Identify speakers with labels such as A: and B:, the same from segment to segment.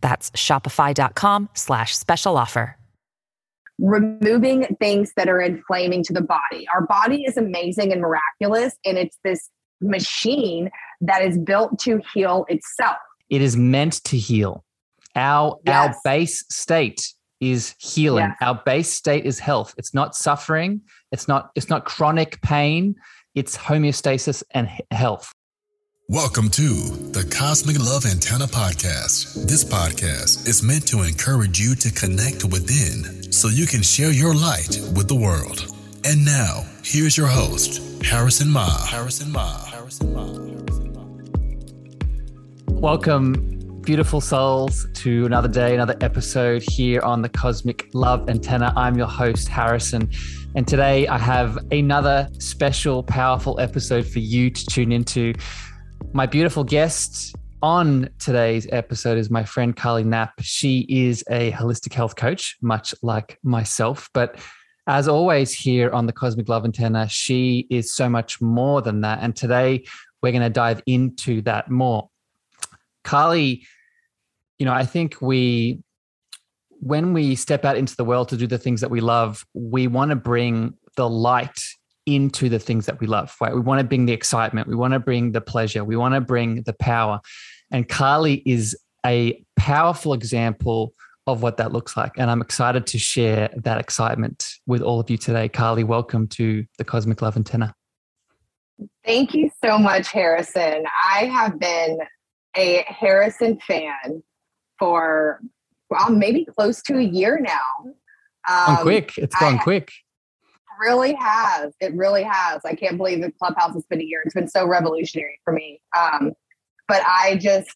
A: That's shopify.com slash special offer.
B: removing things that are inflaming to the body. Our body is amazing and miraculous, and it's this machine that is built to heal itself.
C: It is meant to heal. Our our base state is healing.
B: Yes.
C: Our base state is health. It's not suffering. It's not it's not chronic pain. It's homeostasis and health.
D: Welcome to the Cosmic Love Antenna Podcast. This podcast is meant to encourage you to connect within so you can share your light with the world. And now, here's your host, Harrison Ma. Harrison Ma. Harrison Ma. Harrison Ma.
C: Welcome, beautiful souls, to another day, another episode here on the Cosmic Love Antenna. I'm your host, Harrison. And today I have another special, powerful episode for you to tune into. My beautiful guest on today's episode is my friend Carly Knapp. She is a holistic health coach, much like myself. But as always, here on the Cosmic Love Antenna, she is so much more than that. And today we're going to dive into that more. Carly, you know, I think we, when we step out into the world to do the things that we love, we want to bring the light into the things that we love, right? We want to bring the excitement, we want to bring the pleasure, we want to bring the power. And Carly is a powerful example of what that looks like. And I'm excited to share that excitement with all of you today. Carly, welcome to the Cosmic Love Antenna.
B: Thank you so much, Harrison. I have been a Harrison fan for well, maybe close to a year now.
C: Gone
B: Um,
C: quick. It's gone
B: I-
C: quick.
B: Really has. It really has. I can't believe the clubhouse has been a year. It's been so revolutionary for me. Um, but I just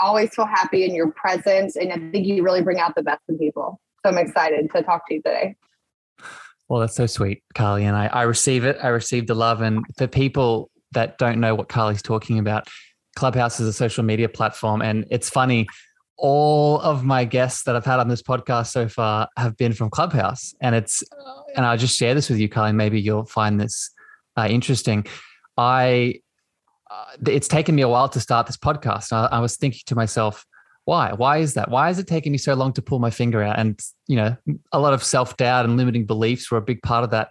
B: always feel happy in your presence, and I think you really bring out the best in people. So I'm excited to talk to you today.
C: Well, that's so sweet, Carly. And I, I receive it. I receive the love. And for people that don't know what Carly's talking about, Clubhouse is a social media platform. And it's funny, all of my guests that I've had on this podcast so far have been from Clubhouse. And it's, and I'll just share this with you, Carly. Maybe you'll find this uh, interesting. I, uh, it's taken me a while to start this podcast. I, I was thinking to myself, why? Why is that? Why is it taking me so long to pull my finger out? And, you know, a lot of self doubt and limiting beliefs were a big part of that.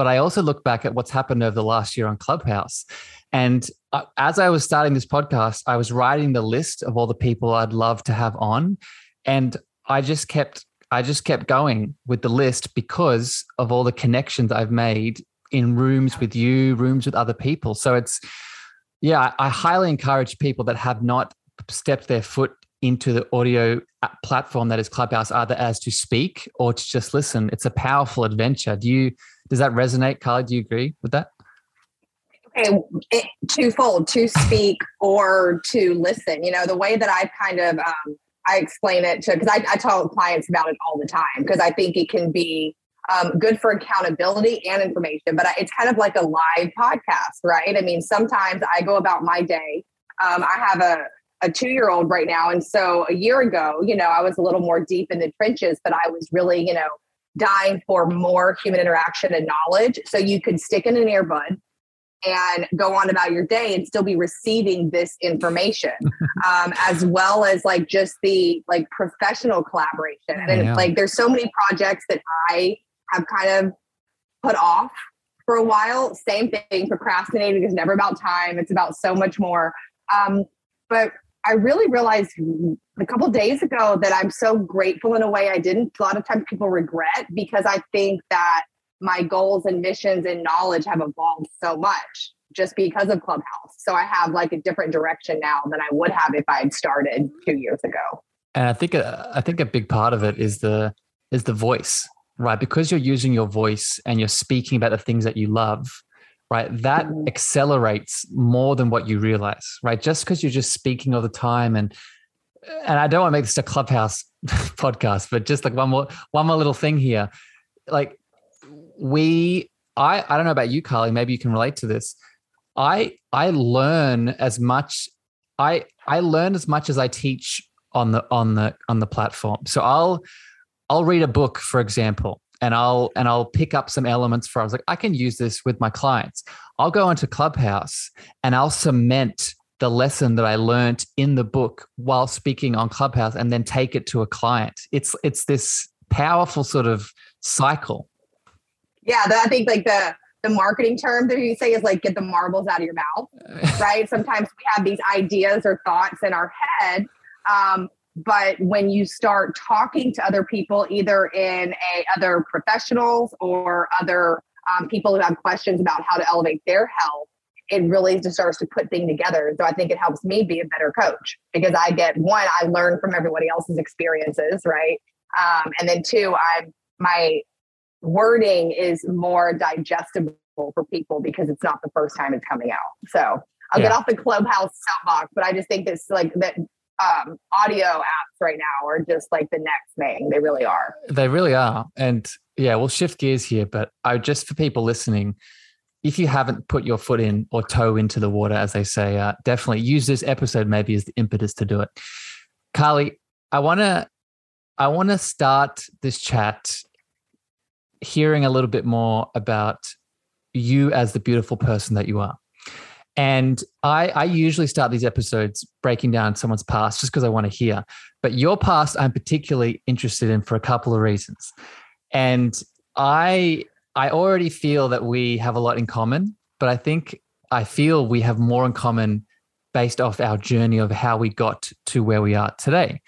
C: But I also look back at what's happened over the last year on Clubhouse. And uh, as I was starting this podcast, I was writing the list of all the people I'd love to have on. And I just kept, I just kept going with the list because of all the connections I've made in rooms with you, rooms with other people. So it's, yeah, I highly encourage people that have not stepped their foot into the audio platform that is Clubhouse, either as to speak or to just listen. It's a powerful adventure. Do you does that resonate, Carly? Do you agree with that?
B: Okay, twofold to speak or to listen. You know, the way that I kind of um, I explain it to because I, I tell clients about it all the time because I think it can be um, good for accountability and information. But it's kind of like a live podcast, right? I mean, sometimes I go about my day. Um, I have a a two year old right now, and so a year ago, you know, I was a little more deep in the trenches, but I was really, you know, dying for more human interaction and knowledge. So you could stick in an earbud and go on about your day and still be receiving this information um, as well as like just the like professional collaboration and
C: Yeah.
B: like there's so many projects that i have kind of put off for a while same thing procrastinating is never about time it's about so much more um, but i really realized a couple days ago that i'm so grateful in a way i didn't a lot of times people regret because i think that my goals and missions and knowledge have evolved so much just because of Clubhouse. So I have like a different direction now than I would have if I had started two years ago.
C: And I think I think a big part of it is the is the voice, right? Because you're using your voice and you're speaking about the things that you love, right? That
B: Mhm.
C: accelerates more than what you realize, right? Just because you're just speaking all the time and and I don't want to make this a clubhouse podcast, but just like one more one more little thing here. Like we I I don't know about you, Carly, maybe you can relate to this. I I learn as much I I learn as much as I teach on the on the on the platform. So I'll I'll read a book, for example, and I'll and I'll pick up some elements for I was like, I can use this with my clients. I'll go into Clubhouse and I'll cement the lesson that I learned in the book while speaking on Clubhouse and then take it to a client. It's it's this powerful sort of cycle.
B: Yeah, I think like the the marketing term that you say is like get the marbles out of your mouth, right? Sometimes we have these ideas or thoughts in our head. Um, but when you start talking to other people, either in a other professionals or other um, people who have questions about how to elevate their health, it really just starts to put things together. So I think it helps me be a better coach because I get one, I learn from everybody else's experiences, right? Um, and then two, I'm my wording is more digestible for people because it's not the first time it's coming out. So I'll yeah. get off the clubhouse soapbox, but I just think this like that um, audio apps right now are just like the next thing. They really are.
C: They really are. And yeah, we'll shift gears here, but I just for people listening, if you haven't put your foot in or toe into the water, as they say, uh, definitely use this episode maybe as the impetus to do it. Carly, I want to I want to start this chat hearing a little bit more about you as the beautiful person that you are. And I, I usually start these episodes breaking down someone's past just because I want to hear. But your past, I'm particularly interested in for a couple of reasons. And I I already feel that we have a lot in common, but I think I feel we have more in common based off our journey of how we got to where we are today.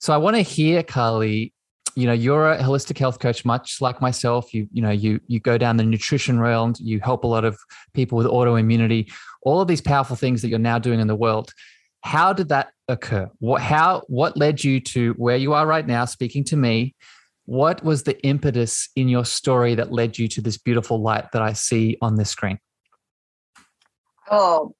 C: So I want to hear, Carly, you know, you're a holistic health coach, much like myself. You, you know, you you go down the nutrition realm, you help a lot of people with autoimmunity, all of these powerful things that you're now doing in the world. How did that occur? What how what led you to where you are right now, speaking to me? What was the impetus in your story that led you to this beautiful light that I see on this screen?
B: Oh,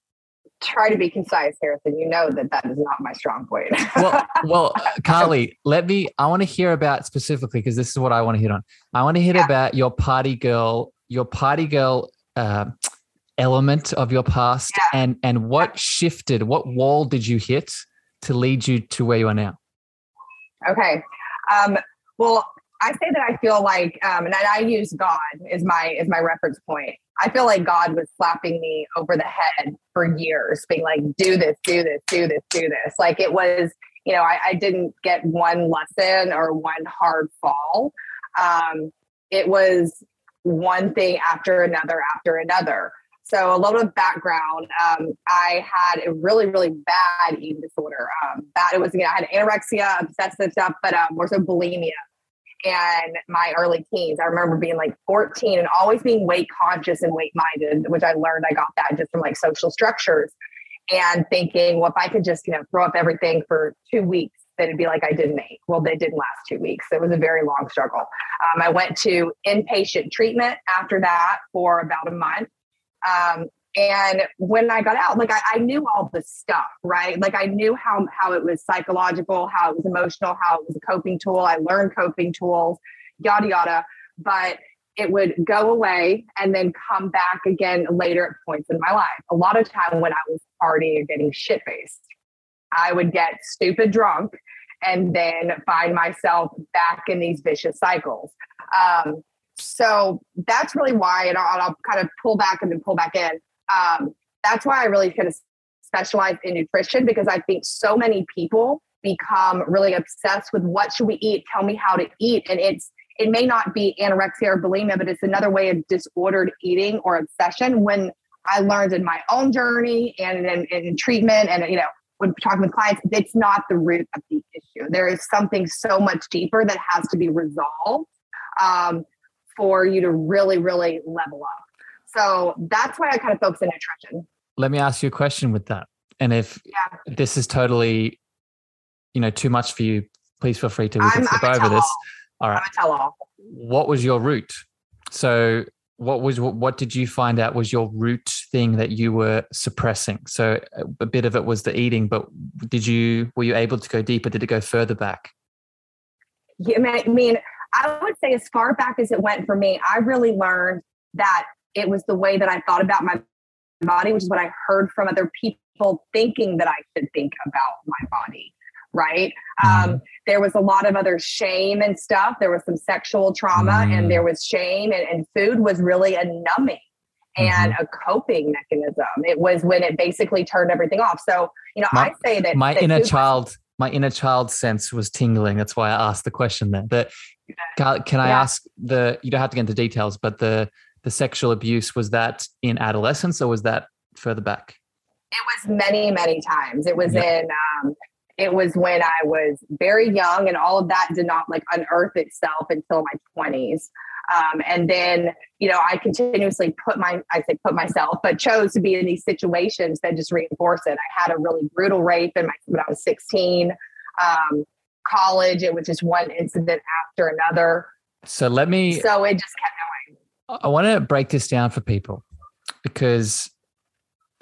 B: try to be concise, Harrison. You know that that is not my strong point.
C: well, well, Carly, let me. I want to hear about specifically because this is what I want to hit on. I want to hear yeah. about your party girl, your party girl uh, element of your past, yeah. and and what shifted. What wall did you hit to lead you to where you are now?
B: Okay. Um, well, I say that I feel like, um, and I use God as my as my reference point. I feel like God was slapping me over the head for years, being like, "Do this, do this, do this, do this." Like it was, you know, I, I didn't get one lesson or one hard fall. Um, it was one thing after another after another. So a little of background. Um, I had a really, really bad eating disorder. Um, bad. It was, you know, I had anorexia, obsessive stuff, but um, more so bulimia and my early teens. I remember being like 14 and always being weight conscious and weight minded, which I learned I got that just from like social structures and thinking, well, if I could just, you know, throw up everything for two weeks, then it'd be like I didn't eat. Well, they didn't last two weeks. It was a very long struggle. Um, I went to inpatient treatment after that for about a month. Um, and when I got out, like I, I, knew all the stuff, right? Like I knew how how it was psychological, how it was emotional, how it was a coping tool. I learned coping tools, yada yada. But it would go away and then come back again later at points in my life. A lot of time when I was partying or getting shit faced, I would get stupid drunk and then find myself back in these vicious cycles. Um, so that's really why, and I'll, I'll, kind of pull back and then pull back in um, that's why I really kind of specialize in nutrition because I think so many people become really obsessed with what should we eat? Tell me how to eat. And it's it may not be anorexia or bulimia, but it's another way of disordered eating or obsession. When I learned in my own journey and in, in treatment and you know when talking with clients, it's not the root of the issue. There is something so much deeper that has to be resolved um, for you to really, really level up. So that's why I kind of focus on nutrition.
C: Let me ask you a question with that. And if yeah. this is totally, you know, too much for you, please feel free to we can skip over this.
B: All right. I'm tell all.
C: What was your root? So what was what did you find out was your root thing that you were suppressing? So a bit of it was the eating, but did you were you able to go deeper? Did it go further back?
B: Yeah, I mean, I would say as far back as it went for me, I really learned that it was the way that I thought about my body, which is what I heard from other people thinking that I should think about my body. Right. Mm-hmm. Um, there was a lot of other shame and stuff. There was some sexual trauma mm-hmm. and there was shame, and, and, food was really a numbing and mm-hmm. a coping mechanism. It was when it basically turned everything off. So, you know, my, I say that
C: my
B: that
C: inner child, my inner child sense was tingling. That's why I asked the question there. That can I yeah. ask the, you don't have to get into details, but the, the sexual abuse was that in adolescence or was that further back?
B: It was many many times. It was in um, it was when i was very young and all of that did not like unearth itself until my 20s um, and then you know i continuously put my i say put myself but chose to be in these situations that just reinforce it. I had a really brutal rape in my when i was 16 um, college it was just one incident after another
C: so let me
B: so it just kept going.
C: I want to break this down for people because,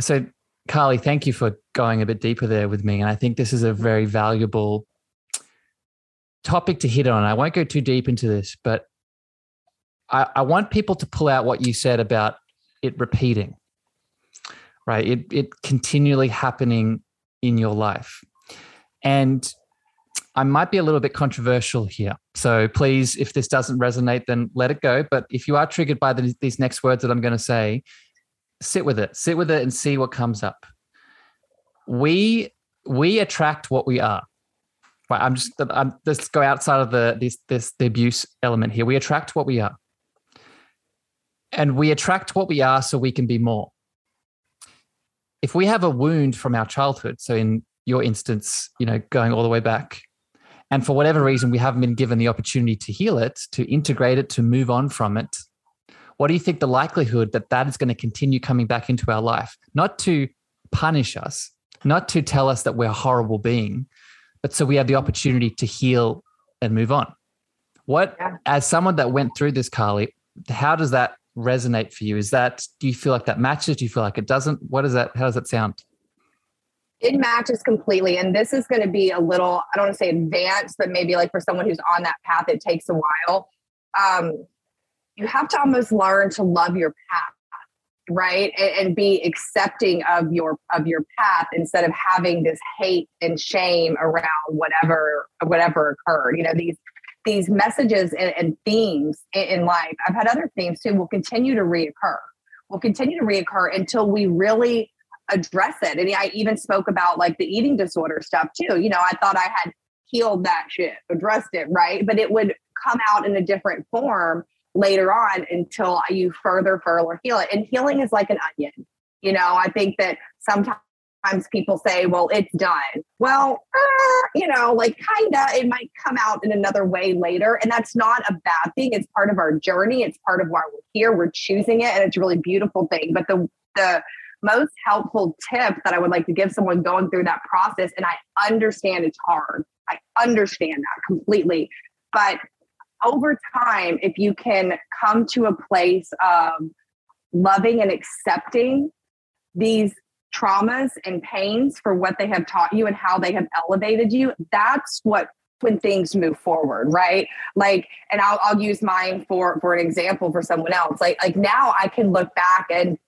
C: so Carly, thank you for going a bit deeper there with me. And I think this is a very valuable topic to hit on. I won't go too deep into this, but I, I want people to pull out what you said about it repeating, right? It, it continually happening in your life. And I might be a little bit controversial here. So please, if this doesn't resonate, then let it go. But if you are triggered by the, these next words that I'm going to say, sit with it, sit with it and see what comes up. We, we attract what we are. Right. I'm just, I'm, let's go outside of the, this, this, the abuse element here. We attract what we are. And we attract what we are so we can be more. If we have a wound from our childhood, so in your instance, you know, going all the way back, and for whatever reason, we haven't been given the opportunity to heal it, to integrate it, to move on from it. What do you think the likelihood that that is going to continue coming back into our life? Not to punish us, not to tell us that we're a horrible being, but so we have the opportunity to heal and move on. What, yeah. as someone that went through this, Carly, how does that resonate for you? Is that, do you feel like that matches? Do you feel like it doesn't? What is that? How does that sound?
B: It matches completely. And this is going to be a little, I don't want to say advanced, but maybe like for someone who's on that path, it takes a while. Um, you have to almost learn to love your path right and, and, be accepting of your of your path instead of having this hate and shame around whatever whatever occurred you know these these messages and, and themes in, in life i've had other themes too will continue to reoccur will continue to reoccur until we really address it. And I even spoke about like the eating disorder stuff too. You know, I thought I had healed that shit, addressed it, right? But it would come out in a different form later on until you further, further heal it. And healing is like an onion. You know, I think that sometimes people say, well, it's done. Well, uh, you know, like kinda, it might come out in another way later. And that's not a bad thing. It's part of our journey. It's part of why we're here. We're choosing it. And it's a really beautiful thing. But the, the, most helpful tip that I would like to give someone going through that process, and I understand it's hard. I understand that completely. But over time, if you can come to a place of loving and accepting these traumas and pains for what they have taught you and how they have elevated you, that's what when things move forward right like and I'll, I'll use mine for for an example for someone else like like now i can look back and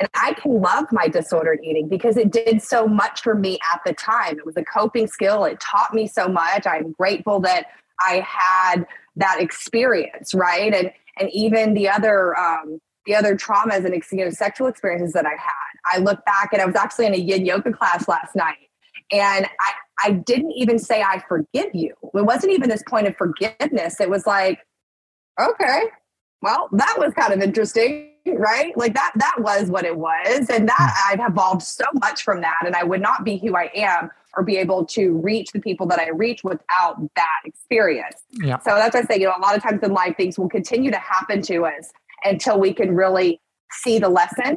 B: and I can love my disordered eating because it did so much for me at the time. It was a coping skill. It taught me so much. I'm grateful that I had that experience, right? And and even the other um, the other traumas and you know sexual experiences that I had. I look back and I was actually in a yin yoga class last night, and I I didn't even say I forgive you. It wasn't even this point of forgiveness. It was like, okay, well, that was kind of interesting right? Like that that was what it was. And that hmm. i've evolved so much from that. And i would not be who i am or be able to reach the people that i reach without that experience. Yeah. so that's why i say you know a lot of times in life things will continue to happen to us until we can really see the lesson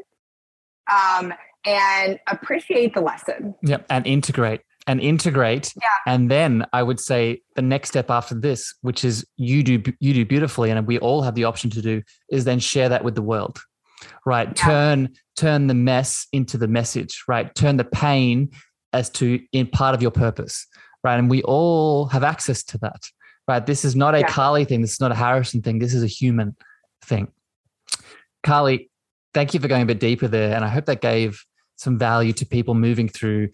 B: um, and appreciate the lesson.
C: Yep and integrate and integrate.
B: Yeah.
C: And then I would say the next step after this, which is you do you do beautifully, and we all have the option to do, is then share that with the world. Right.
B: Yeah.
C: Turn turn the mess into the message. Right. Turn the pain as to in part of your purpose. Right. And we all have access to that. Right. This is not a
B: Yeah.
C: Carly thing. This is not a Harrison thing. This is a human thing. Carly, thank you for going a bit deeper there. And I hope that gave some value to people moving through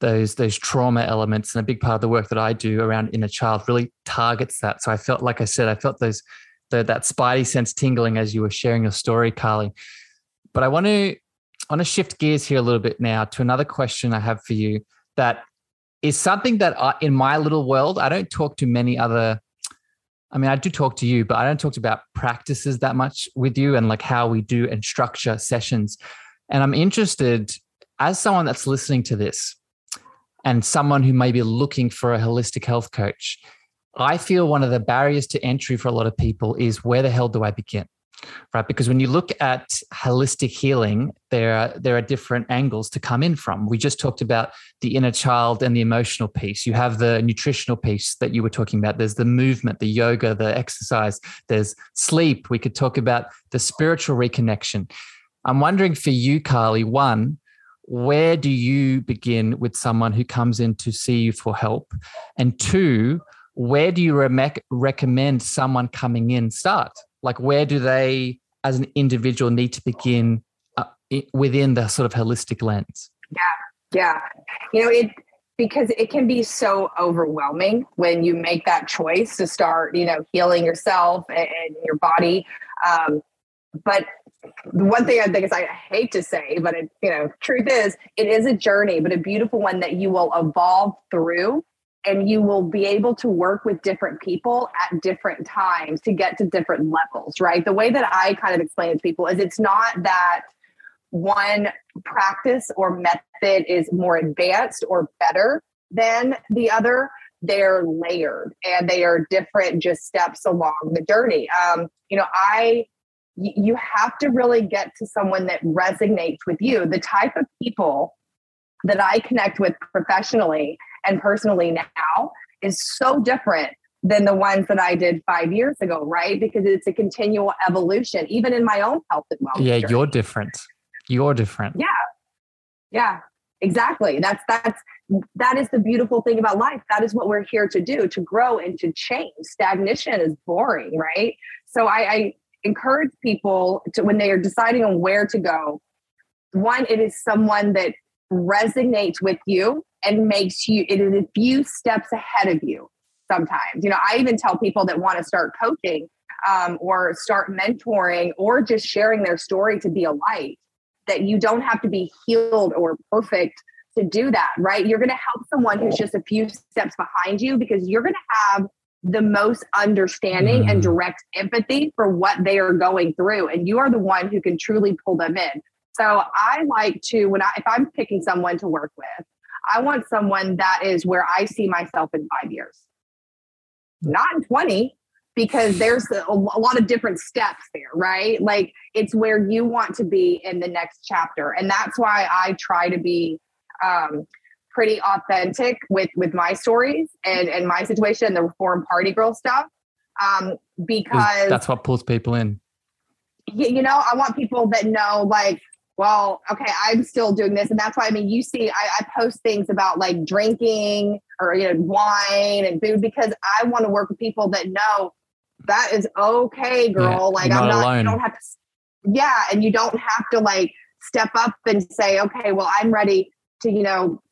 C: those those trauma elements and a big part of the work that I do around inner child really targets that. So I felt like I said, I felt those the, that spidey sense tingling as you were sharing your story, Carly. But I want to I want to shift gears here a little bit now to another question I have for you that is something that I, in my little world I don't talk to many other I mean I do talk to you but I don't talk about practices that much with you and like how we do and structure sessions and I'm interested as someone that's listening to this and someone who may be looking for a holistic health coach, I feel one of the barriers to entry for a lot of people is where the hell do I begin? Right. Because when you look at holistic healing, there are, there are different angles to come in from. We just talked about the inner child and the emotional piece. You have the nutritional piece that you were talking about. There's the movement, the yoga, the exercise, there's sleep. We could talk about the spiritual reconnection. I'm wondering for you, Carly, one, where do you begin with someone who comes in to see you for help? And two, where do you re- recommend someone coming in start? Like, where do they, as an individual, need to begin uh, within the sort of holistic lens?
B: Yeah, yeah. You know, it because it can be so overwhelming when you make that choice to start, you know, healing yourself and, and your body. Um, but the one thing I think is I hate to say, but it, you know, truth is it is a journey, but a beautiful one that you will evolve through and you will be able to work with different people at different times to get to different levels, right? The way that I kind of explain it to people is it's not that one practice or method is more advanced or better than the other they're layered and they are different just steps along the journey um, you know i you have to really get to someone that resonates with you. The type of people that I connect with professionally and personally now is so different than the ones that I did five years ago, right? Because it's a continual evolution, even in my own health and wellness.
C: Yeah,
B: journey.
C: you're different. You're different.
B: Yeah. Yeah. Exactly. That's that's that is the beautiful thing about life. That is what we're here to do, to grow and to change. Stagnation is boring, right? So I, I encourage people to when they are deciding on where to go one it is someone that resonates with you and makes you it is a few steps ahead of you sometimes. You know i even tell people that want to start coaching um, or start mentoring or just sharing their story to be a light that you don't have to be healed or perfect to do that right? You're going to help someone who's just a few steps behind you because you're going to have the most understanding mm. and direct empathy for what they are going through and you are the one who can truly pull them in. So i like to when i if i'm picking someone to work with i want someone that is where i see myself in five years. Not in 20 because there's a, a lot of different steps there right? Like it's where you want to be in the next chapter and that's why i try to be um, pretty authentic with with my stories and and my situation, the reform party girl stuff. Um, because
C: that's what pulls people in.
B: You, you know, I want people that know, like, well, okay, I'm still doing this, and that's why I mean, you see, I, I post things about like drinking or you know wine and food because I want to work with people that know that is okay, girl.
C: Yeah,
B: like
C: I'm not,
B: not
C: alone.
B: you don't have to, yeah, and you don't have to like step up and say, okay, well, I'm ready to you know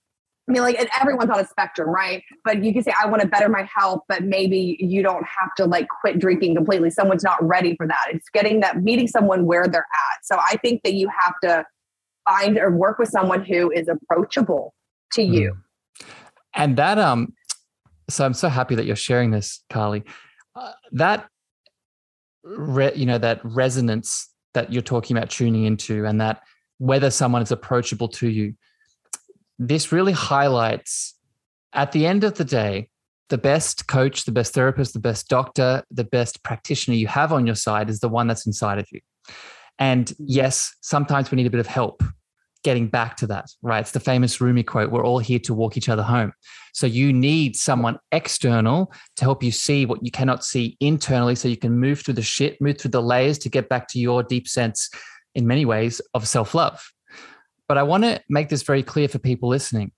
B: I mean, like everyone's on a spectrum, right? But you can say, I want to better my health, but maybe you don't have to like quit drinking completely. Someone's not ready for that. It's getting that, meeting someone where they're at. So I think that you have to find or work with someone who is approachable to you.
C: Mm. And that, um, so I'm so happy that you're sharing this, Carly. Uh, that, re, you know, that resonance that you're talking about tuning into and that whether someone is approachable to you this really highlights at the end of the day, the best coach, the best therapist, the best doctor, the best practitioner you have on your side is the one that's inside of you. And yes, sometimes we need a bit of help getting back to that, right? It's the famous Rumi quote we're all here to walk each other home. So you need someone external to help you see what you cannot see internally so you can move through the shit, move through the layers to get back to your deep sense, in many ways, of self love. But I want to make this very clear for people listening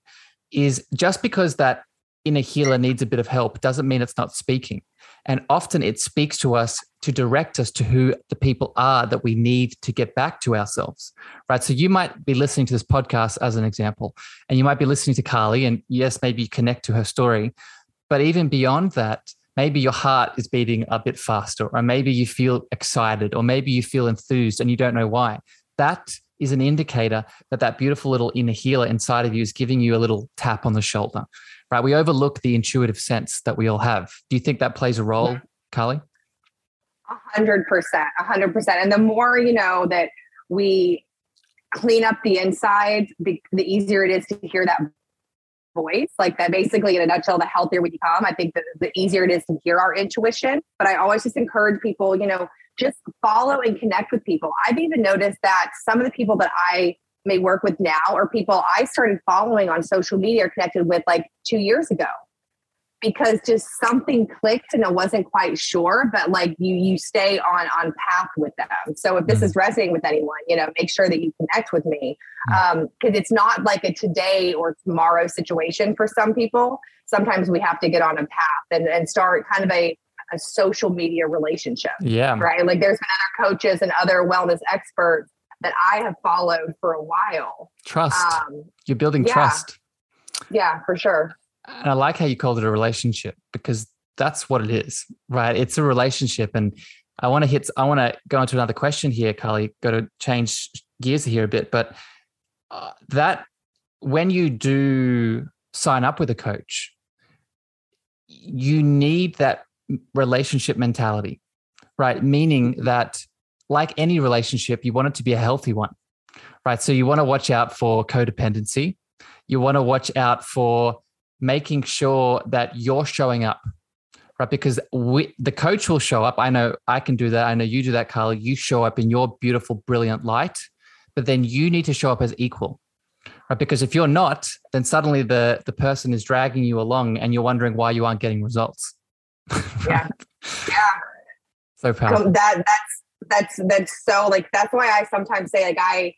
C: is just because that inner healer needs a bit of help doesn't mean it's not speaking. And often it speaks to us to direct us to who the people are that we need to get back to ourselves. Right. So you might be listening to this podcast as an example, and you might be listening to Carly, and yes, maybe you connect to her story. But even beyond that, maybe your heart is beating a bit faster, or maybe you feel excited, or maybe you feel enthused and you don't know why. That is an indicator that that beautiful little inner healer inside of you is giving you a little tap on the shoulder right? We overlook the intuitive sense that we all have. Do you think that plays a role, yeah. Carly?
B: A hundred percent, a hundred percent. And the more, you know, that we clean up the inside, the, the easier it is to hear that voice. Like that basically in a nutshell, the healthier we become. I think the, the easier it is to hear our intuition. But I always just encourage people, you know, just follow and connect with people. I've even noticed that some of the people that I may work with now or people I started following on social media or connected with like two years ago because just something clicked and I wasn't quite sure, but like you you stay on on path with them. So if this mm-hmm. is resonating with anyone, you know, make sure that you connect with me because mm-hmm. um, it's not like a today or tomorrow situation for some people. Sometimes we have to get on a path and, and start kind of a a social media relationship.
C: Yeah.
B: Right. Like there's been other coaches and other wellness experts that I have followed for a while.
C: Trust. Um, You're building yeah. trust.
B: Yeah, for sure.
C: And I like how you called it a relationship because that's what it is, right? It's a relationship. And I want to hit, I want to go into another question here, Carly. Got to change gears here a bit. But uh, that when you do sign up with a coach, you need that relationship mentality, right? Meaning mm-hmm. that like any relationship, you want it to be a healthy one, right? So you want to watch out for codependency. You want to watch out for making sure that you're showing up, right? Because we, the coach will show up. I know I can do that. I know you do that, Carly. You show up in your beautiful, brilliant light, but then you need to show up as equal, right? Because if you're not, then suddenly the the person is dragging you along, and you're wondering why you aren't getting results.
B: Yeah, yeah.
C: So powerful.
B: So that that's that's that's so like that's why I sometimes say like I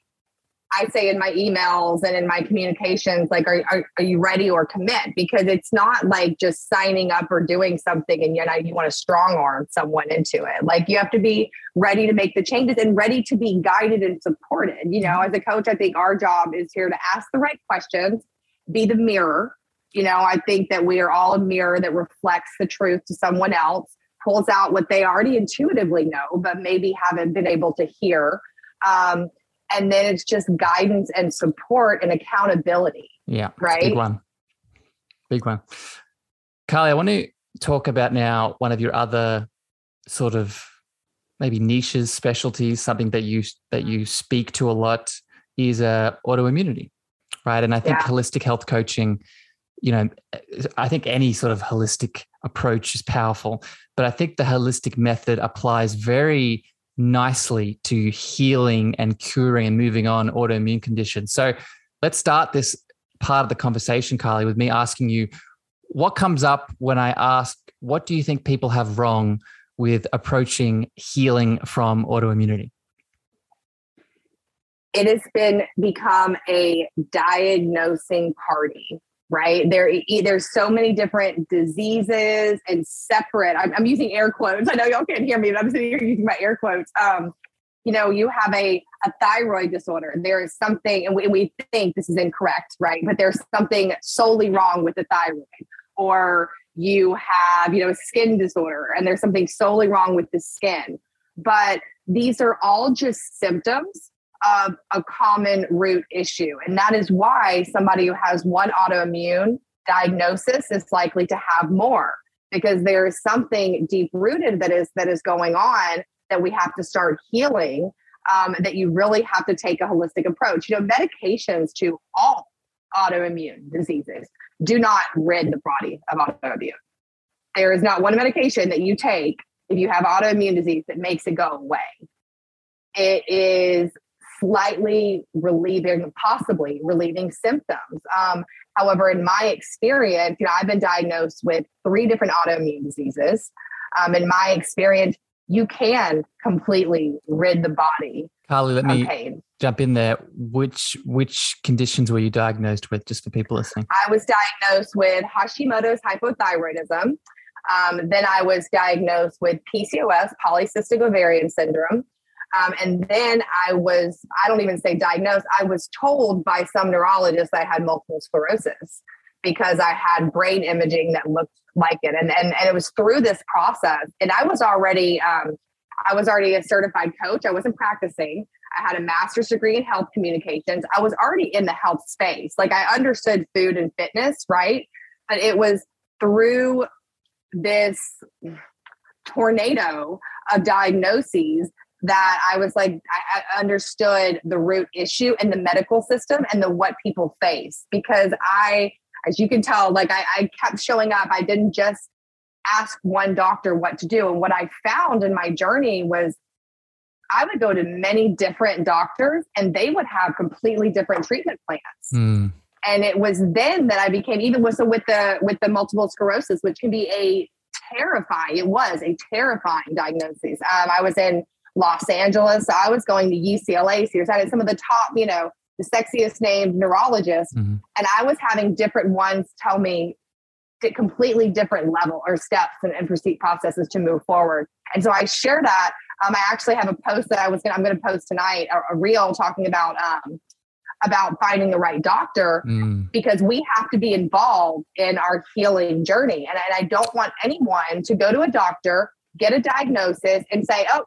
B: I say in my emails and in my communications like are, are, are you ready or commit? Because it's not like just signing up or doing something and you know you want to strong arm someone into it. Like you have to be ready to make the changes and ready to be guided and supported. You know mm-hmm. as a coach I think our job is here to ask the right questions be the mirror you know I think that we are all a mirror that reflects the truth to someone else pulls out what they already intuitively know, but maybe haven't been able to hear. Um, and then it's just guidance and support and accountability.
C: Yeah.
B: Right.
C: Big one. Big one. Carly, I want to talk about now one of your other sort of maybe niches, specialties, something that you that you speak to a lot is uh, autoimmunity, right? And I think yeah. holistic health coaching you know, I think any sort of holistic approach is powerful, but I think the holistic method applies very nicely to healing and curing and moving on autoimmune conditions. So let's start this part of the conversation, Carly, with me asking you what comes up when I ask, what do you think people have wrong with approaching healing from autoimmunity?
B: It has been become a diagnosing party right? There, there's so many different diseases and separate. I'm, I'm, using air quotes. I know y'all can't hear me, but I'm sitting here using my air quotes. Um, you know, you have a, a thyroid disorder. There is something, and we, we think this is incorrect, right? But there's something solely wrong with the thyroid. Or you have, you know, a skin disorder, and there's something solely wrong with the skin. But these are all just symptoms of a common root issue. And that is why somebody who has one autoimmune diagnosis is likely to have more because there is something deep rooted that is that is going on that we have to start healing um, that you really have to take a holistic approach. You know medications to all autoimmune diseases do not rid the body of autoimmune. There is not one medication that you take if you have autoimmune disease that makes it go away. It is slightly relieving, possibly relieving symptoms. Um, however, in my experience, you know, I've been diagnosed with three different autoimmune diseases. Um, in my experience, you can completely rid the body.
C: Carly, let me pain. jump in there. Which which conditions were you diagnosed with, just for people listening?
B: I was diagnosed with Hashimoto's hypothyroidism. Um, then I was diagnosed with PCOS, polycystic ovarian syndrome. Um, and then I was, I don't even say diagnosed, I was told by some neurologists I had multiple sclerosis because I had brain imaging that looked like it. And, and, and it was through this process. And I was already, um, I was already a certified coach. I wasn't practicing. I had a master's degree in health communications. I was already in the health space. Like I understood food and fitness, right? But it was through this tornado of diagnoses that I was like, I, I understood the root issue in the medical system and the what people face because I, as you can tell, like I, I kept showing up. I didn't just ask one doctor what to do. And what I found in my journey was I would go to many different doctors and they would have completely different treatment plans. Mm. And it was then that I became even with so with the with the multiple sclerosis, which can be a terrifying. It was a terrifying diagnosis. Um, I was in Los Angeles. So I was going to UCLA, so had some of the top, you know, the sexiest named neurologists, mm-hmm. and I was having different ones tell me completely different level or steps and, and proceed processes to move forward. And so I share that. Um, I actually have a post that I was gonna I'm going to post tonight, a, a, reel talking about um, about finding the right doctor mm. because we have to be involved in our healing journey. And, and I don't want anyone to go to a doctor, get a diagnosis, and say, "Oh,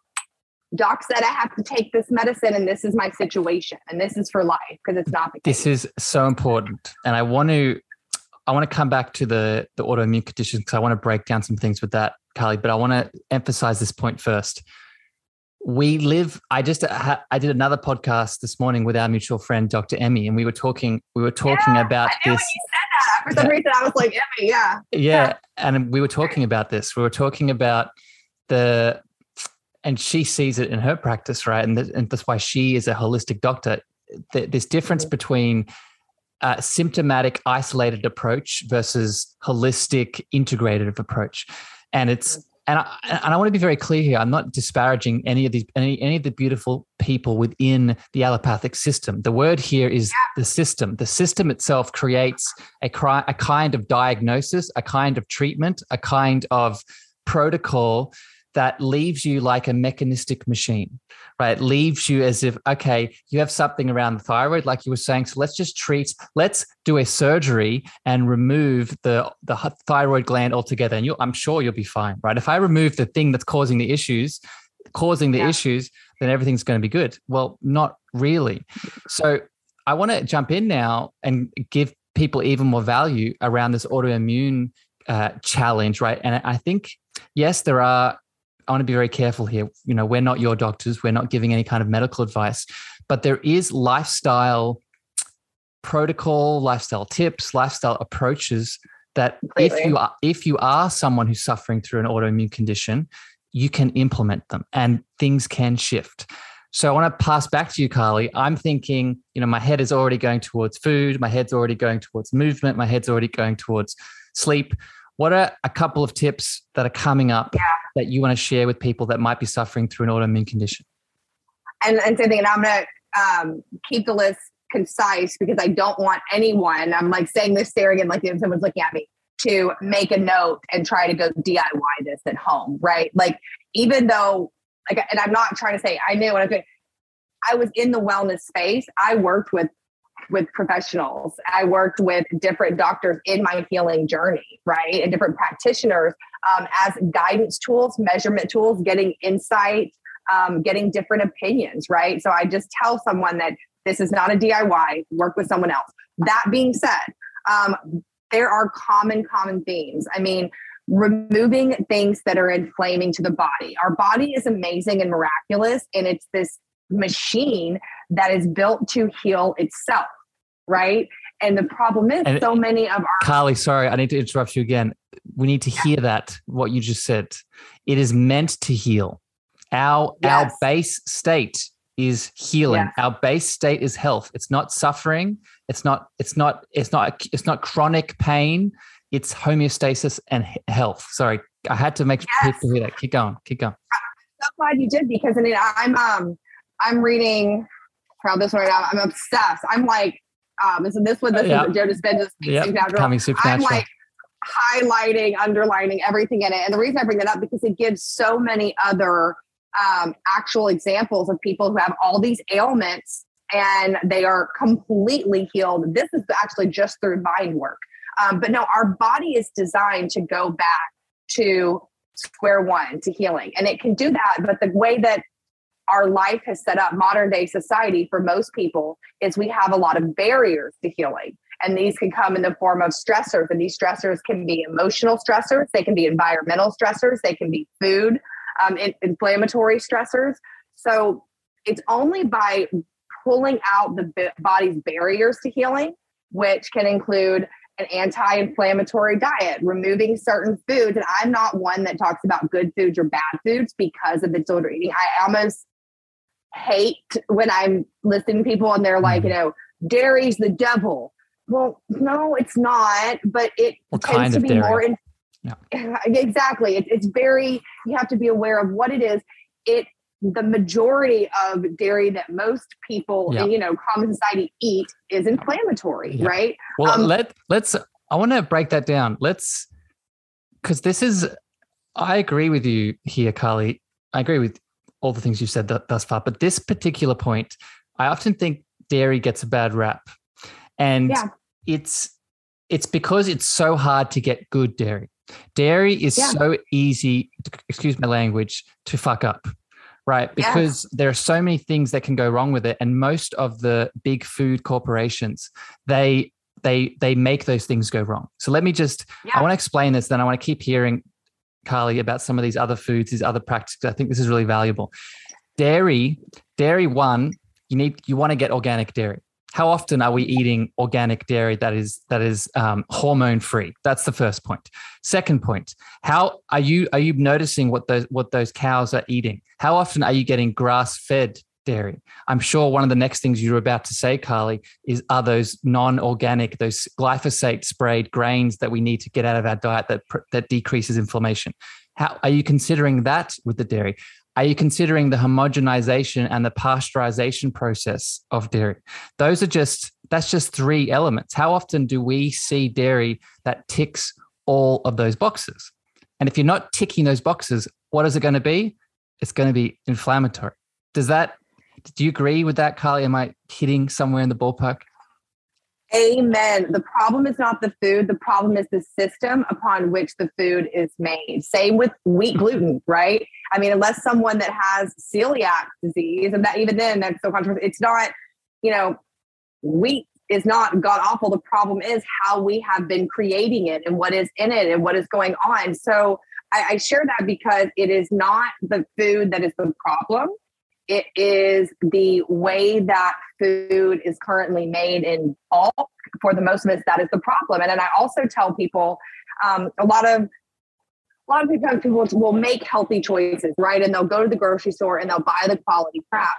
B: doc said I have to take this medicine and this is my situation and this is for life because it's not the
C: case. This is so important. And I want to I want to come back to the the autoimmune conditions because I want to break down some things with that, Carly, but I want to emphasize this point first. We live I just uh, I did another podcast this morning with our mutual friend Dr. Emmy and we were talking we were talking yeah, about this
B: For some reason I was like Emmy, yeah.
C: Yeah, and we were talking about this. We were talking about the and she sees it in her practice, right? And, and that's why she is a holistic doctor. This difference between a symptomatic, isolated approach versus holistic, integrative approach, and it's and I, and I want to be very clear here. I'm not disparaging any of these any any of the beautiful people within the allopathic system. The word here is the system. The system itself creates a, a kind of diagnosis, a kind of treatment, a kind of protocol that leaves you like a mechanistic machine, right? leaves you as if, okay, you have something around the thyroid, like you were saying. So let's just treat, let's do a surgery and remove the, the thyroid gland altogether. And you, I'm sure you'll be fine, right? If I remove the thing that's causing the issues, causing the yeah. issues, then everything's going to be good. Well, not really. So I want to jump in now and give people even more value around this autoimmune uh, challenge, right? And I think, yes, there are I want to be very careful here. You know, we're not your doctors. We're not giving any kind of medical advice, but there is lifestyle protocol, lifestyle tips, lifestyle approaches that Completely. if you are if you are someone who's suffering through an autoimmune condition, you can implement them and things can shift. So I want to pass back to you, Carly. I'm thinking, you know, my head is already going towards food, my head's already going towards movement, my head's already going towards sleep. What are a couple of tips that are coming up yeah. that you want to share with people that might be suffering through an autoimmune condition?
B: And, and same thing, and I'm going to um, keep the list concise because I don't want anyone, I'm like saying this staring at like if someone's looking at me, to make a note and try to go DIY this at home, right? Like, even though, like, and I'm not trying to say I knew what I was doing. I was in the wellness space. I worked with with professionals. I worked with different doctors in my healing journey, right? And different practitioners um, as guidance tools, measurement tools, getting insight, um, getting different opinions, right? So I just tell someone that this is not a DIY, work with someone else. That being said, um, there are common, common themes. I mean, removing things that are inflaming to the body. Our body is amazing and miraculous, and it's this machine that is built to heal itself, right? And the problem is, and so many of our.
C: Carly, sorry, I need to interrupt you again. We need to hear that, what you just said. It is meant to heal. Our, yes. our base state is healing. Our base state is health. It's not suffering. It's not. It's not. It's not. It's not chronic pain. It's homeostasis and health. Sorry, I had to make yes. people hear that. Keep going. Keep going.
B: I'm so glad you did because I mean I'm um I'm reading proud this right now. I'm obsessed. I'm like um so this one this uh, is Joe Dispenza
C: yep. Coming supernatural.
B: I'm like highlighting, underlining everything in it. And the reason I bring that up because it gives so many other um, actual examples of people who have all these ailments and they are completely healed. This is actually just through mind work. Um, but no, our body is designed to go back to square one, to healing. And it can do that. But the way that our life has set up modern day society for most people is we have a lot of barriers to healing. And these can come in the form of stressors. And these stressors can be emotional stressors, they can be environmental stressors, they can be food, um, inflammatory stressors. So it's only by pulling out the body's barriers to healing, which can include an anti-inflammatory diet, removing certain foods. And I'm not one that talks about good foods or bad foods because of the disorder eating. I almost hate when I'm listening to people and they're like, mm-hmm. you know, dairy's the devil. Well, no, it's not, but it
C: what tends to be dairy? more. In.
B: Exactly. It, it's very. You have to be aware of what it is. It the majority of dairy that most people yeah. in you know common society eat is inflammatory, yeah. right?
C: Well, um, let let's. I want to break that down. Let's because this is. I agree with you here, Carly. I agree with all the things you've said th- thus far, but this particular point, I often think dairy gets a bad rap and yeah. it's it's because it's so hard to get good dairy. Dairy is yeah. so easy, excuse my language, to fuck up, right? Because yes. there are so many things that can go wrong with it, and most of the big food corporations they they they make those things go wrong. So let me just yeah. I want to explain this. Then I want to keep hearing Carly about some of these other foods, these other practices. I think this is really valuable. Dairy, dairy one, you need you want to get organic dairy how often are we eating organic dairy that is that is um, hormone free? That's the first point. Second point: How are you are you noticing what those what those cows are eating? How often are you getting grass fed dairy? I'm sure one of the next things you're about to say, Carly, is are those non organic, those glyphosate sprayed grains that we need to get out of our diet that that decreases inflammation? How are you considering that with the dairy? Are you considering the homogenization and the pasteurization process of dairy? Those are just, that's just three elements. How often do we see dairy that ticks all of those boxes? And if you're not ticking those boxes, what is it going to be? It's going to be inflammatory. Does that, do you agree with that, Carly? Am I hitting somewhere in the ballpark?
B: Amen. The problem is not the food. The problem is the system upon which the food is made. Same with wheat gluten, right? I mean, unless someone that has celiac disease, and that even then that's so controversial. It's not, you know, wheat is not god awful. The problem is how we have been creating it and what is in it and what is going on. So I, I share that because it is not the food that is the problem. It is the way that food is currently made in bulk. For the most of us, that is the problem. And then I also tell people um, a lot of a lot of people, people will make healthy choices, right? And they'll go to the grocery store and they'll buy the quality crap,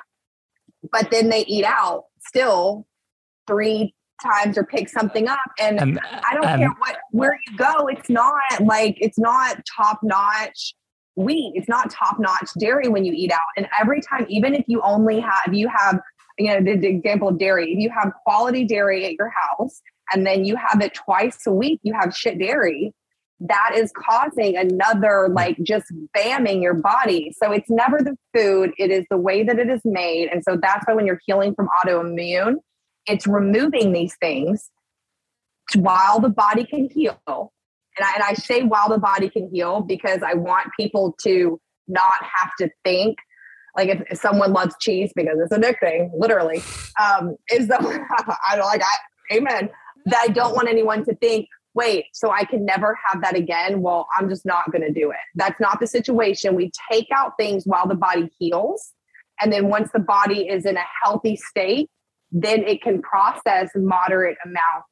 B: but then they eat out still three times or pick something up. And, and I don't care what where you go, it's not like it's not top notch wheat. It's not top notch dairy when you eat out. And every time, even if you only have, you have, you know, the, example of dairy, if you have quality dairy at your house and then you have it twice a week, you have shit dairy, that is causing another like just bamming your body. So it's never the food, it is the way that it is made. And so that's why when you're healing from autoimmune, it's removing these things while the body can heal and I, and I say while the body can heal because I want people to not have to think like if, if someone loves cheese because it's a addicting, literally, um, is the I don't like I amen. That I don't want anyone to think, wait, so I can never have that again. Well, I'm just not gonna do it. That's not the situation. We take out things while the body heals. And then once the body is in a healthy state, then it can process moderate amounts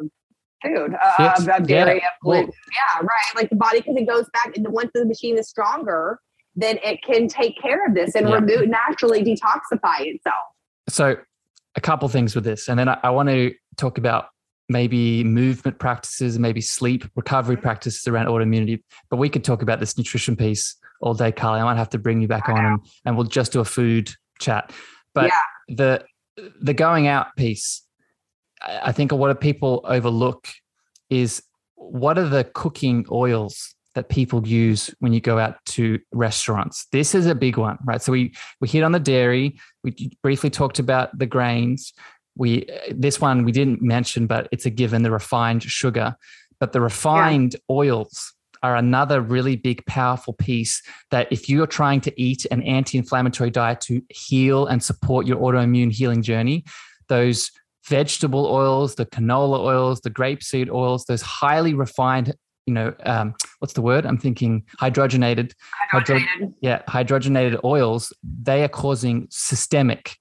B: of food uh, dairy, yeah. of gluten. Yeah, right. Like the body, because it goes back, and once the machine is stronger, then it can take care of this and yeah. remove naturally detoxify itself.
C: So, a couple things with this, and then I, I want to talk about maybe movement practices, maybe sleep recovery practices around autoimmunity. But we could talk about this nutrition piece all day, Carly. I might have to bring you back on and, and we'll just do a food chat. But yeah. the the going out piece, I think what people overlook is what are the cooking oils that people use when you go out to restaurants. This is a big one, right? So we we hit on the dairy. We briefly talked about the grains we this one we didn't mention, but it's a given the refined sugar. But the refined yeah. oils are another really big, powerful piece that if you're trying to eat an anti inflammatory diet to heal and support your autoimmune healing journey, those vegetable oils, the canola oils, the grapeseed oils, those highly refined, you know, um, what's the word? I'm thinking hydrogenated.
B: Hydrogenated. Hydro-
C: yeah, hydrogenated oils, they are causing systemic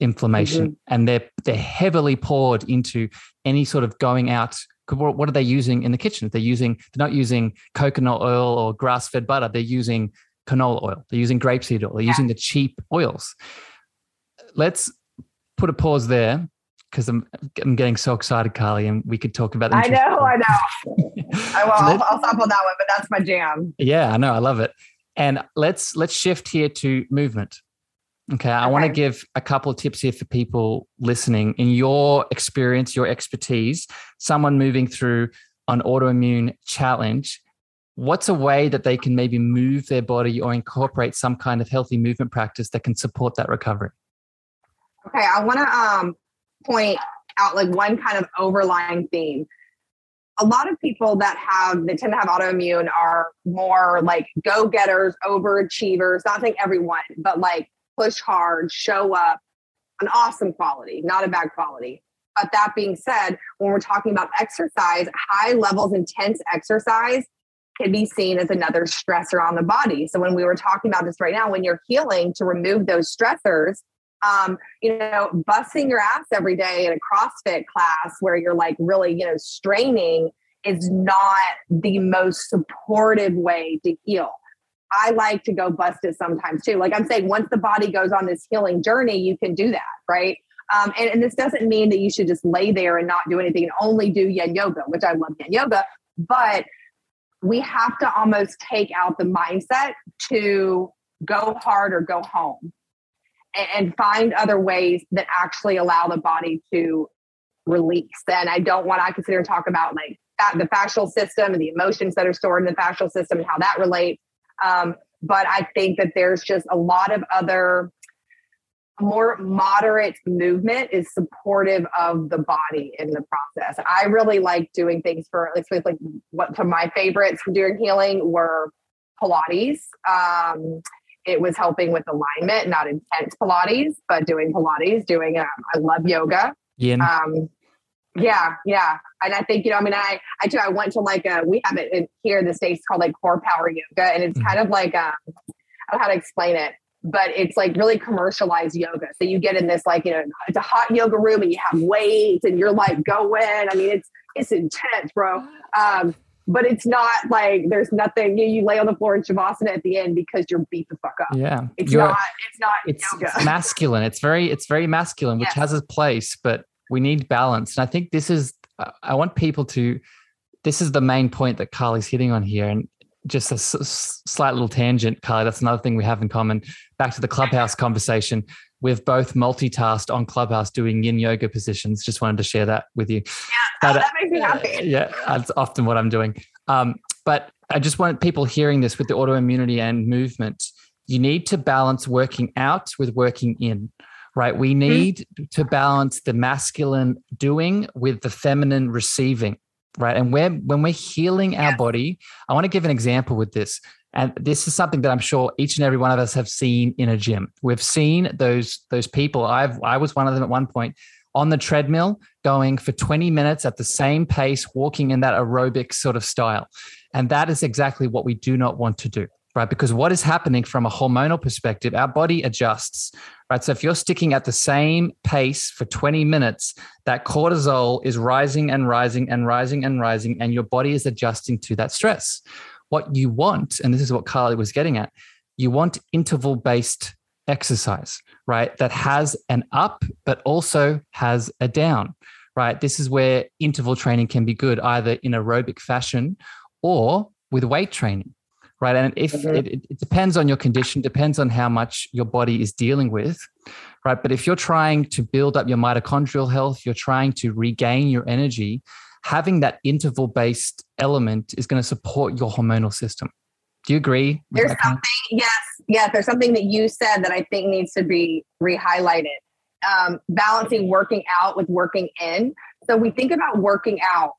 C: inflammation mm-hmm. and they're they're heavily poured into any sort of going out what are they using in the kitchen they're using they're not using coconut oil or grass-fed butter they're using canola oil they're using grapeseed oil they're yeah. using the cheap oils let's put a pause there because I'm, I'm getting so excited, Carly, and we could talk about.
B: I know, I know. I will. I'll, I'll stop on that one, but that's my jam.
C: Yeah, I know. I love it. And let's let's shift here to movement. Okay, I okay. want to give a couple of tips here for people listening. In your experience, your expertise, someone moving through an autoimmune challenge, what's a way that they can maybe move their body or incorporate some kind of healthy movement practice that can support that recovery?
B: Okay, I want to um, point out like one kind of overlying theme. A lot of people that have that tend to have autoimmune are more like go-getters, overachievers. Not saying everyone, but like push hard, show up, an awesome quality, not a bad quality. But that being said, when we're talking about exercise, high levels intense exercise can be seen as another stressor on the body. So when we were talking about this right now, when you're healing to remove those stressors, um, you know, busting your ass every day in a CrossFit class where you're like really, you know, straining is not the most supportive way to heal. I like to go bust it sometimes too. Like I'm saying, once the body goes on this healing journey, you can do that, right? Um, and, and this doesn't mean that you should just lay there and not do anything and only do yin yoga, which I love yin yoga, but we have to almost take out the mindset to go hard or go home and, find other ways that actually allow the body to release. And I don't want to consider talk about like that, the fascial system and the emotions that are stored in the fascial system and how that relates. Um, but I think that there's just a lot of other more moderate movement is supportive of the body in the process. I really like doing things for with like what to my favorites for doing healing were Pilates. Um, it was helping with alignment, not intense Pilates, but doing Pilates, doing um, I love yoga.
C: Yin.
B: Um, yeah, yeah. And I think, you know, I mean, I, I too, I went to like a, we have it in, here in the States called like core power yoga. And it's mm-hmm. kind of like, um, I don't know how to explain it, but it's like really commercialized yoga. So you get in this, like, you know, it's a hot yoga room and you have weights and you're like going, I mean, it's, it's intense, bro. Um, but it's not like there's nothing you, you lay on the floor in shavasana at the end because you're beat the fuck up.
C: Yeah.
B: It's you're, not, it's not
C: it's, it's masculine. It's very, it's very masculine, which yes. has its place, but we need balance. And I think this is, I want people to, this is the main point that Carly's hitting on here. And just a s- slight little tangent, Carly, that's another thing we have in common. Back to the clubhouse conversation. We've both multitasked on Clubhouse doing yin yoga positions. Just wanted to share that with you.
B: Yeah, but, oh, that makes me happy.
C: Uh, yeah, that's often what I'm doing. Um, but I just want people hearing this with the autoimmunity and movement. You need to balance working out with working in right? We mm-hmm. need mm-hmm. to balance the masculine doing with the feminine receiving, right? And when when we're healing our body, I want to give an example with this. And this is something that I'm sure each and every one of us have seen in a gym. We've seen those those people. I've I was one of them at one point on the treadmill going for 20 minutes at the same pace, walking in that aerobic sort of style. And that is exactly what we do not want to do right? Because what is happening from a hormonal perspective, our body adjusts, right? So if you're sticking at the same pace for 20 minutes, that cortisol is rising and rising and rising and rising, and your body is adjusting to that stress. What you want, and this is what Carly was getting at, you want interval based exercise, right? That has an up, but also has a down, right? This is where interval training can be good, either in aerobic fashion or with weight training, right? And if mm-hmm. it, it depends on your condition, depends on how much your body is dealing with, right? But if you're trying to build up your mitochondrial health, you're trying to regain your energy, having that interval based element is going to support your hormonal system. Do you agree?
B: There's something, yes, yes. There's something that you said that I think needs to be re-highlighted. Um, balancing working out with working in. So we think about working out.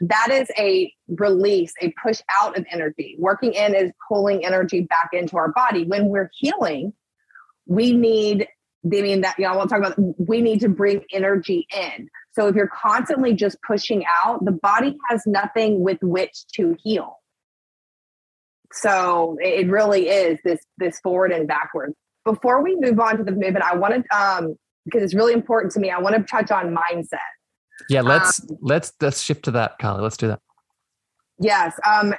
B: That is a release, a push out of energy. Working in is pulling energy back into our body. When we're healing, we need. I mean that you know. We'll talk about. We need to bring energy in. So if you're constantly just pushing out, the body has nothing with which to heal. So it really is this this forward and backward. Before we move on to the movement, I wanted um because it's really important to me. I want to touch on mindset.
C: Yeah, let's um, let's let's shift to that, Carly. Let's do that.
B: Yes. Um.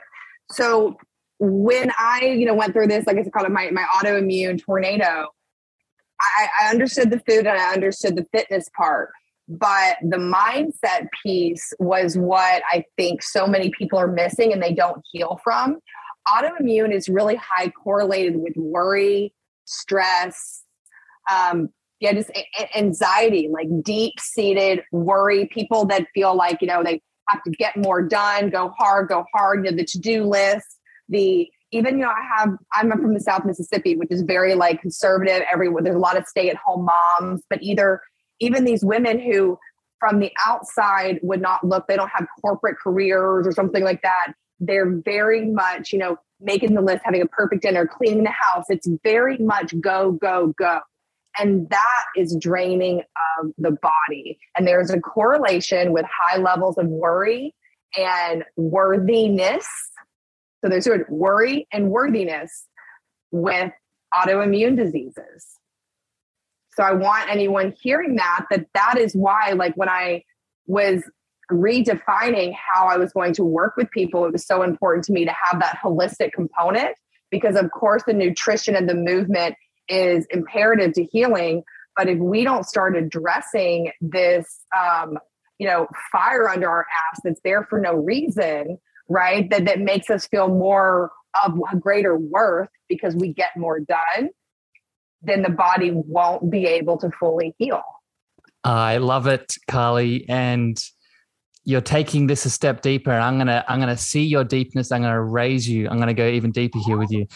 B: So when I you know went through this, like I called it my my autoimmune tornado, I, I understood the food and I understood the fitness part but the mindset piece was what I think so many people are missing and they don't heal from autoimmune is really high correlated with worry, stress, um, yeah, just a- anxiety, like deep seated worry. People that feel like, you know, they have to get more done, go hard, go hard, you know, the to do list, the even, you know, I have, I'm from the South Mississippi, which is very like conservative. Everywhere there's a lot of stay at home moms, but either, even these women who from the outside would not look, they don't have corporate careers or something like that they're very much, you know, making the list, having a perfect dinner, cleaning the house. It's very much go, go, go. And that is draining of the body. And there's a correlation with high levels of worry and worthiness. So there's sort of worry and worthiness with autoimmune diseases. So I want anyone hearing that, that that is why, like when I was redefining how I was going to work with people, it was so important to me to have that holistic component because, of course, the nutrition and the movement is imperative to healing. But if we don't start addressing this, um, you know, fire under our ass that's there for no reason, right? That that makes us feel more of greater worth because we get more done, then the body won't be able to fully heal.
C: I love it, Carly. And you're taking this a step deeper. And i'm to i'm to see your deepness. I'm to raise you. I'm to go even deeper here with you.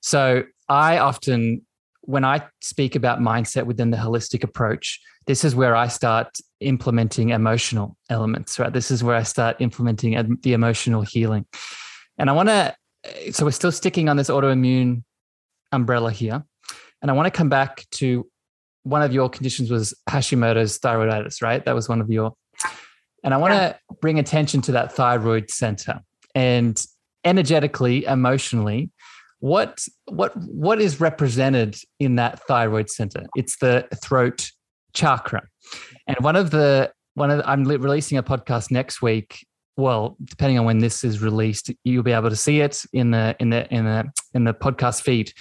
C: So i often when i speak about mindset within the holistic approach this is where i start implementing emotional elements right? This is where i start implementing the emotional healing. And i want to so we're still sticking on this autoimmune umbrella here and i want to come back to one of your conditions was hashimoto's thyroiditis right that was one of your and I want to bring attention to that thyroid center and energetically, emotionally, what what what is represented in that thyroid center? It's the throat chakra. And one of the one of the, I'm releasing a podcast next week. Well, depending on when this is released, you'll be able to see it in the in the in the in the podcast feed.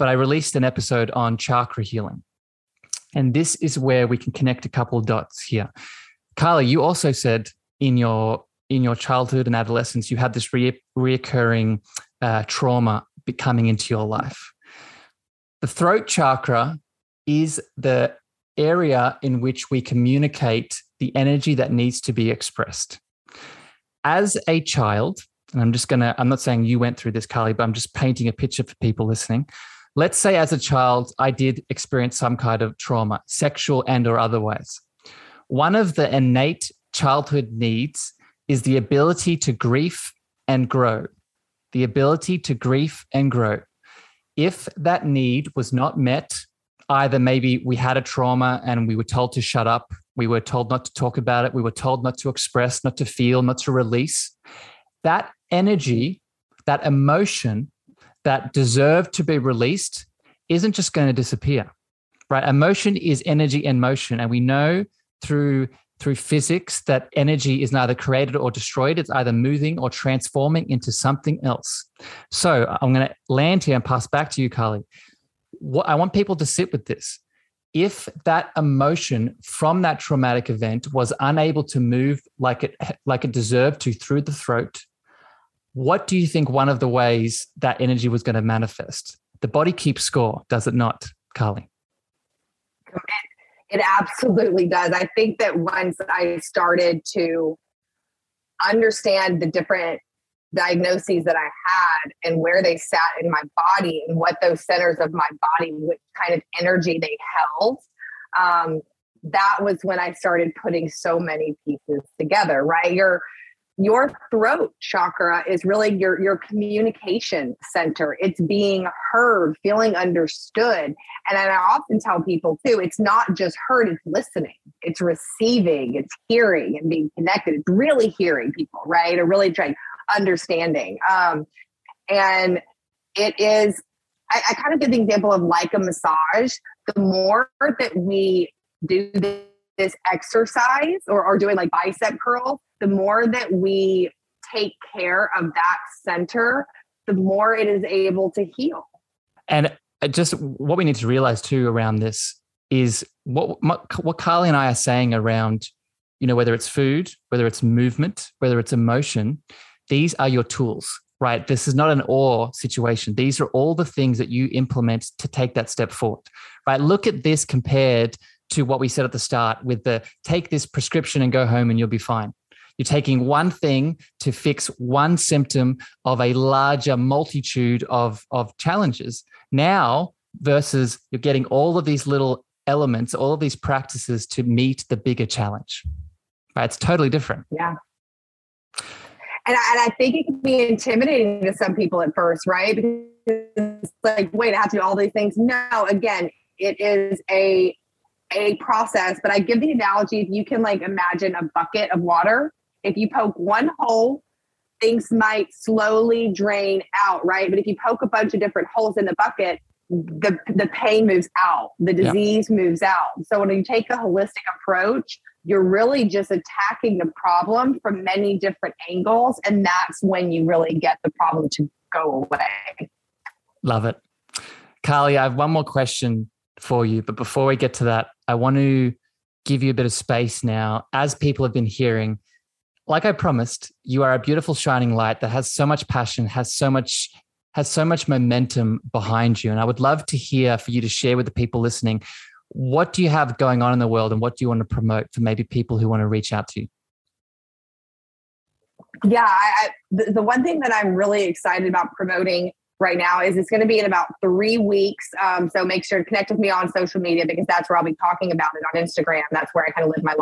C: But I released an episode on chakra healing. And this is where we can connect a couple dots here. Carly, you also said in your in your childhood and adolescence, you had this re- reoccurring uh, trauma coming into your life. The throat chakra is the area in which we communicate the energy that needs to be expressed. As a child, and I'm just going to, I'm not saying you went through this, Carly, but I'm just painting a picture for people listening. Let's say as a child, I did experience some kind of trauma, sexual and or otherwise. One of the innate childhood needs is the ability to grief and grow. The ability to grief and grow. If that need was not met, either maybe we had a trauma and we were told to shut up, we were told not to talk about it, we were told not to express, not to feel, not to release, that energy, that emotion that deserve to be released isn't just going to disappear, right? Emotion is energy and motion. And we know through through physics that energy is neither created or destroyed. It's either moving or transforming into something else. So I'm going to land here and pass back to you, Carly. What I want people to sit with this. If that emotion from that traumatic event was unable to move like it like it deserved to through the throat, what do you think one of the ways that energy was going to manifest? The body keeps score, does it not, Carly?
B: It absolutely does. I think that once I started to understand the different diagnoses that I had and where they sat in my body and what those centers of my body, what kind of energy they held, um, that was when I started putting so many pieces together, right? You're your throat chakra is really your your communication center. It's being heard feeling understood. And i often tell people too it's not just heard it's listening. It's receiving it's hearing and being connected. It's really hearing people right? Or really trying understanding. Um, and it is I, I kind of give the example of like a massage. The more that we do this exercise or, or doing like bicep curls the more that we take care of that center, the more it is able to heal.
C: And just what we need to realize too around this is what what Carly and I are saying around, you know, whether it's food, whether it's movement, whether it's emotion, these are your tools, right? This is not an or situation. These are all the things that you implement to take that step forward, right? Look at this compared to what we said at the start with the take this prescription and go home and you'll be fine. You're taking one thing to fix one symptom of a larger multitude of, of challenges. Now, versus you're getting all of these little elements, all of these practices to meet the bigger challenge. Right? It's totally different.
B: Yeah. And I, and I think it can be intimidating to some people at first, right? Because it's like, wait, I have to do all these things. No, again, it is a a process. But I give the analogy: if you can like imagine a bucket of water, if you poke one hole, things might slowly drain out, right? But if you poke a bunch of different holes in the bucket, the, the pain moves out, the disease yeah. moves out. So when you take a holistic approach, you're really just attacking the problem from many different angles. And that's when you really get the problem to go away.
C: Love it. Carly, I have one more question for you. But before we get to that, I want to give you a bit of space now. As people have been hearing, like I promised, you are a beautiful shining light that has so much passion, has so much has so much momentum behind you. And I would love to hear for you to share with the people listening what do you have going on in the world and what do you want to promote for maybe people who want to reach out to you?
B: Yeah, I, the, the one thing that I'm really excited about promoting right now is it's going to be in about three weeks. Um, so make sure to connect with me on social media because that's where I'll be talking about it on Instagram. That's where I kind of live my life.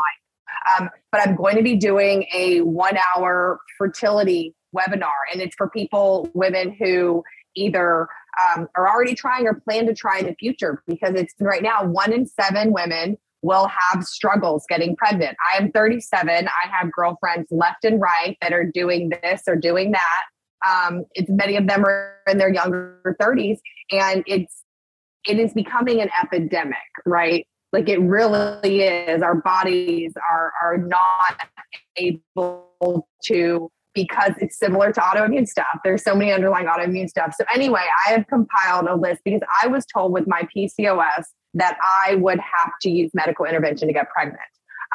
B: Um, but I'm going to be doing a one hour fertility webinar, and it's for people, women who either um, are already trying or plan to try in the future because it's right now one in seven women will have struggles getting pregnant. I am 37. I have girlfriends left and right that are doing this or doing that. Um, it's many of them are in their younger 30s, and it's it is becoming an epidemic, right? Like it really is. Our bodies are are not able to because it's similar to autoimmune stuff. There's so many underlying autoimmune stuff. So anyway i have compiled a list because i was told with my pcos that i would have to use medical intervention to get pregnant.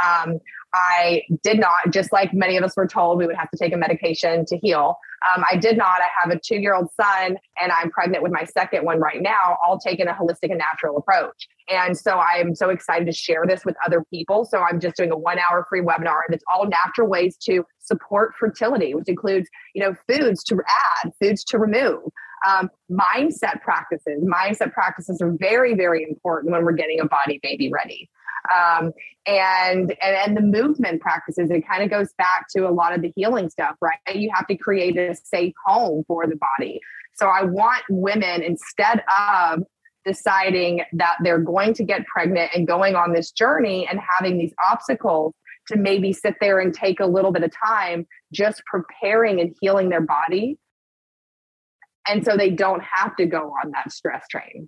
B: Um, I did not, just like many of us were told, we would have to take a medication to heal. Um, I did not. I have a two year old son and I'm pregnant with my second one right now, all taking a holistic and natural approach. And so I am so excited to share this with other people. So I'm just doing a one hour free webinar and it's all natural ways to support fertility, which includes, you know, foods to add, foods to remove. Um, mindset practices. Mindset practices are very, very important when we're getting a body baby ready um, and, and and the movement practices it kind of goes back to a lot of the healing stuff right? You have to create a safe home for the body. So i want women instead of deciding that they're going to get pregnant and going on this journey and having these obstacles to maybe sit there and take a little bit of time just preparing and healing their body. And so they don't have to go on that stress train.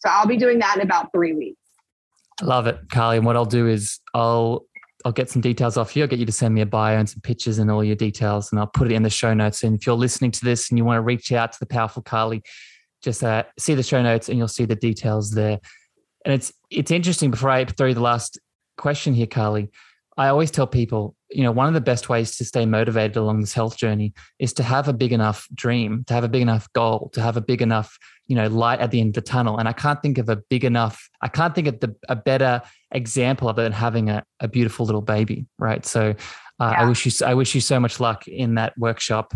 B: So i'll be doing that in about three weeks
C: Love it, Carly. And what I'll do is I'll I'll get some details off you. I'll get you to send me a bio and some pictures and all your details, and I'll put it in the show notes. And if you're listening to this and you want to reach out to the powerful Carly, just uh, see the show notes and you'll see the details there. And it's it's interesting. Before I throw the last question here, Carly, I always tell people, you know, one of the best ways to stay motivated along this health journey is to have a big enough dream, to have a big enough goal, to have a big enough, you know, light at the end of the tunnel. And I can't think of a big enough, I can't think of the, a better example of it than having a, a beautiful little baby, right? So uh, yeah. I wish you, I wish you so much luck in that workshop.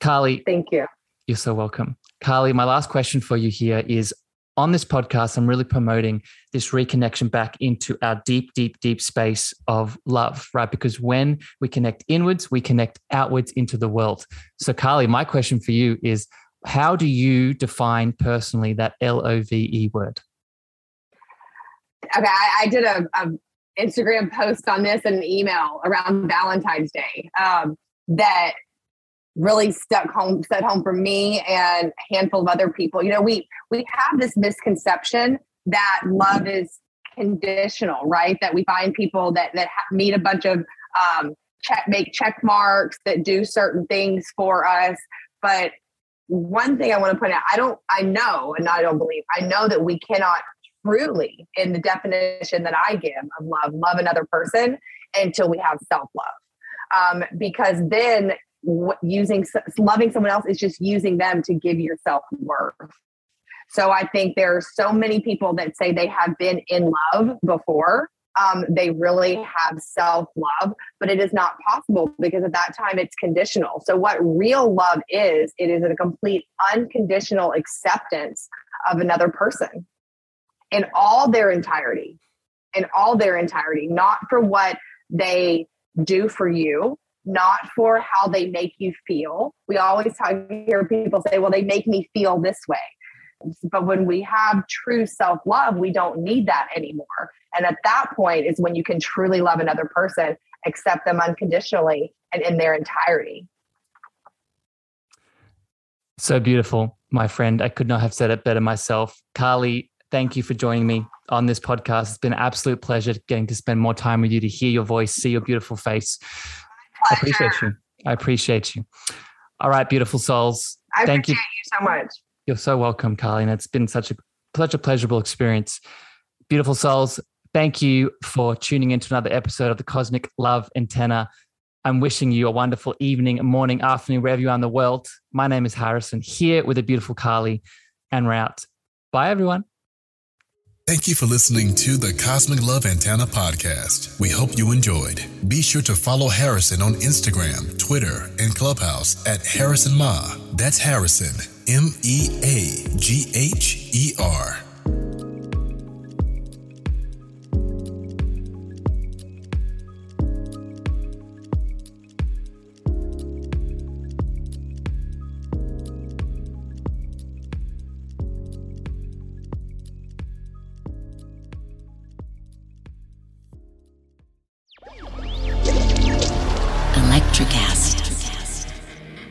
C: Carly.
B: Thank you.
C: You're so welcome. Carly, my last question for you here is on this podcast, I'm really promoting this reconnection back into our deep, deep, deep space of love, right? Because when we connect inwards, we connect outwards into the world. So, Carly, my question for you is how do you define personally that L O V E word?
B: Okay, I, I did a, a, Instagram post on this and an email around Valentine's Day um, that really stuck home set home for me and a handful of other people. You know we we have this misconception that love is conditional right? That we find people that that meet a bunch of um check make check marks that do certain things for us. But one thing i want to point out i don't i know and i don't believe i know that we cannot truly in the definition that i give of love love another person until we have self-love. Um, because then using loving someone else is just using them to give yourself worth. So I think there are so many people that say they have been in love before. Um, they really have self love, but it is not possible because at that time it's conditional. So, what real love is, it is a complete unconditional acceptance of another person in all their entirety, in all their entirety, not for what they do for you, not for how they make you feel. We always hear people say, well, they make me feel this way. But when we have true self love, we don't need that anymore. And at that point is when you can truly love another person, accept them unconditionally and in their entirety.
C: So beautiful, my friend. I could not have said it better myself. Carly, thank you for joining me on this podcast. It's been an absolute pleasure getting to spend more time with you to hear your voice, see your beautiful face. I appreciate you. I appreciate you. All right, beautiful souls.
B: I Thank you. you so much.
C: You're so welcome, Carly. And it's been such a such a pleasurable experience. Beautiful souls, thank you for tuning into another episode of the Cosmic Love Antenna. I'm wishing you a wonderful evening, morning, afternoon, wherever you are in the world. My name is Harrison, here with the beautiful Carly and Route. Bye, everyone.
D: Thank you for listening to the Cosmic Love Antenna podcast. We hope you enjoyed. Be sure to follow Harrison on Instagram, Twitter, and Clubhouse at Harrison Meagher. That's Harrison, M E A G H E R.